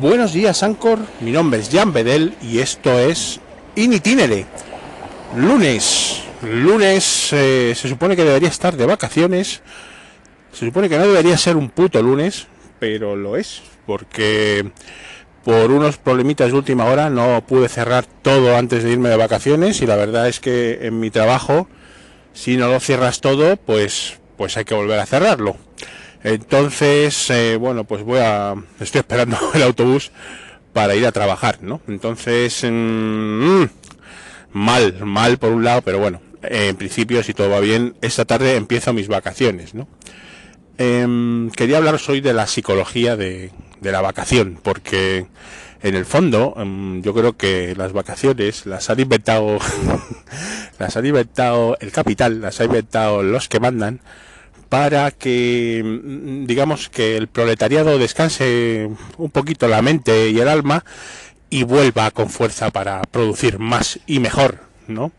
Buenos días, Ancor. Mi nombre es Jan Bedel y esto es In Itinere. Lunes. Lunes eh, se supone que debería estar de vacaciones. Se supone que no debería ser un puto lunes, pero lo es, porque por unos problemitas de última hora no pude cerrar todo antes de irme de vacaciones y la verdad es que en mi trabajo, si no lo cierras todo, pues, pues hay que volver a cerrarlo. Entonces, eh, bueno, pues voy a, estoy esperando el autobús para ir a trabajar, ¿no? Entonces, mm, mal, mal por un lado, pero bueno, en principio, si todo va bien, esta tarde empiezo mis vacaciones, ¿no? Em, quería hablaros hoy de la psicología de, de la vacación, porque en el fondo em, yo creo que las vacaciones las han inventado, las han inventado el capital, las han inventado los que mandan, para que, mm, digamos, que el proletariado descanse un poquito la mente y el alma y vuelva con fuerza para producir más y mejor, ¿no?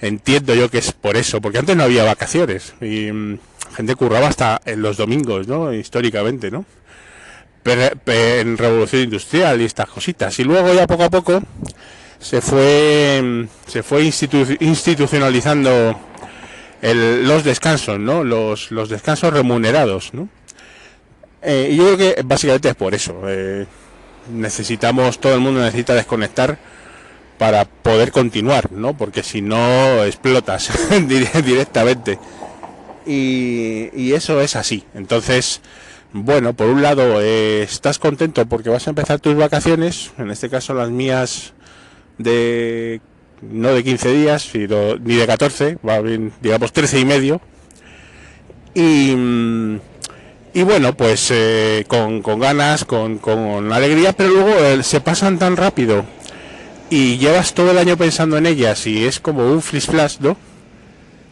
Entiendo yo que es por eso, porque antes no había vacaciones y mm, gente curraba hasta en los domingos, ¿no? Históricamente, ¿no? Pero, en revolución industrial y estas cositas. Y luego ya poco a poco se fue mm, se fue institucionalizando los descansos, ¿no? Los, descansos remunerados, ¿no? Eh, yo creo que básicamente es por eso. Eh, necesitamos, todo el mundo necesita desconectar para poder continuar, ¿no? Porque si no explotas directamente. Y, y, eso es así. Entonces, bueno, por un lado, eh, estás contento porque vas a empezar tus vacaciones, en este caso las mías de no de 15 días, sino, ni de 14, va bien, digamos 13 y medio. Y, mm, y bueno, pues eh, con, con, ganas, con, con, alegría, pero luego eh, se pasan tan rápido y llevas todo el año pensando en ellas y es como un flash flash, ¿no?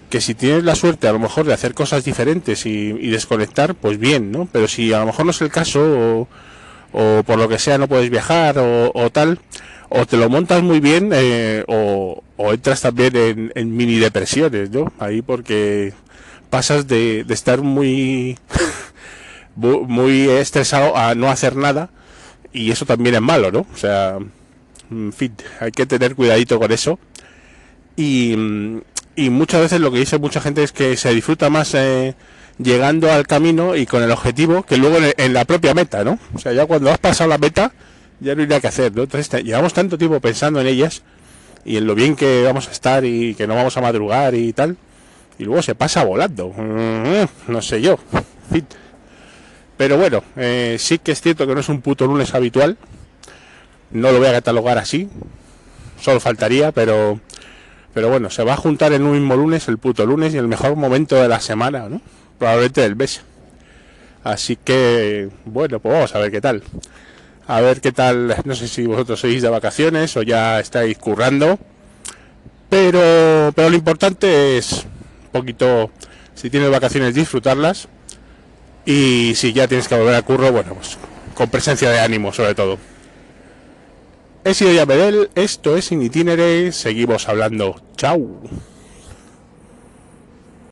Que si tienes la suerte a lo mejor de hacer cosas diferentes y, desconectar, pues bien, ¿no? Pero si a lo mejor no es el caso o, o por lo que sea no puedes viajar o tal, o te lo montas muy bien eh, o, entras también en, mini depresiones, ¿no? Ahí porque pasas de, estar muy muy estresado a no hacer nada y eso también es malo, ¿no? O sea, en fin, hay que tener cuidadito con eso y, y muchas veces lo que dice mucha gente es que se disfruta más eh, llegando al camino y con el objetivo que luego en, en la propia meta, ¿no? O sea, ya cuando has pasado la meta ya no hay nada que hacer, ¿no? Entonces llevamos tanto tiempo pensando en ellas y en lo bien que vamos a estar y que no vamos a madrugar y tal, y luego se pasa volando, mm, no sé yo, pero bueno, eh, sí que es cierto que no es un puto lunes habitual, no lo voy a catalogar así, solo faltaría, pero pero bueno, se va a juntar en un mismo lunes, el puto lunes y el mejor momento de la semana, ¿no? Probablemente del mes. Así que, bueno, pues vamos a ver qué tal a ver qué tal, no sé si vosotros sois de vacaciones o ya estáis currando, pero, pero lo importante es un poquito, si tienes vacaciones, disfrutarlas y si ya tienes que volver a curro, bueno, pues con presencia de ánimo sobre todo. He sido ya Bedel, esto es In Itinere, seguimos hablando, chao.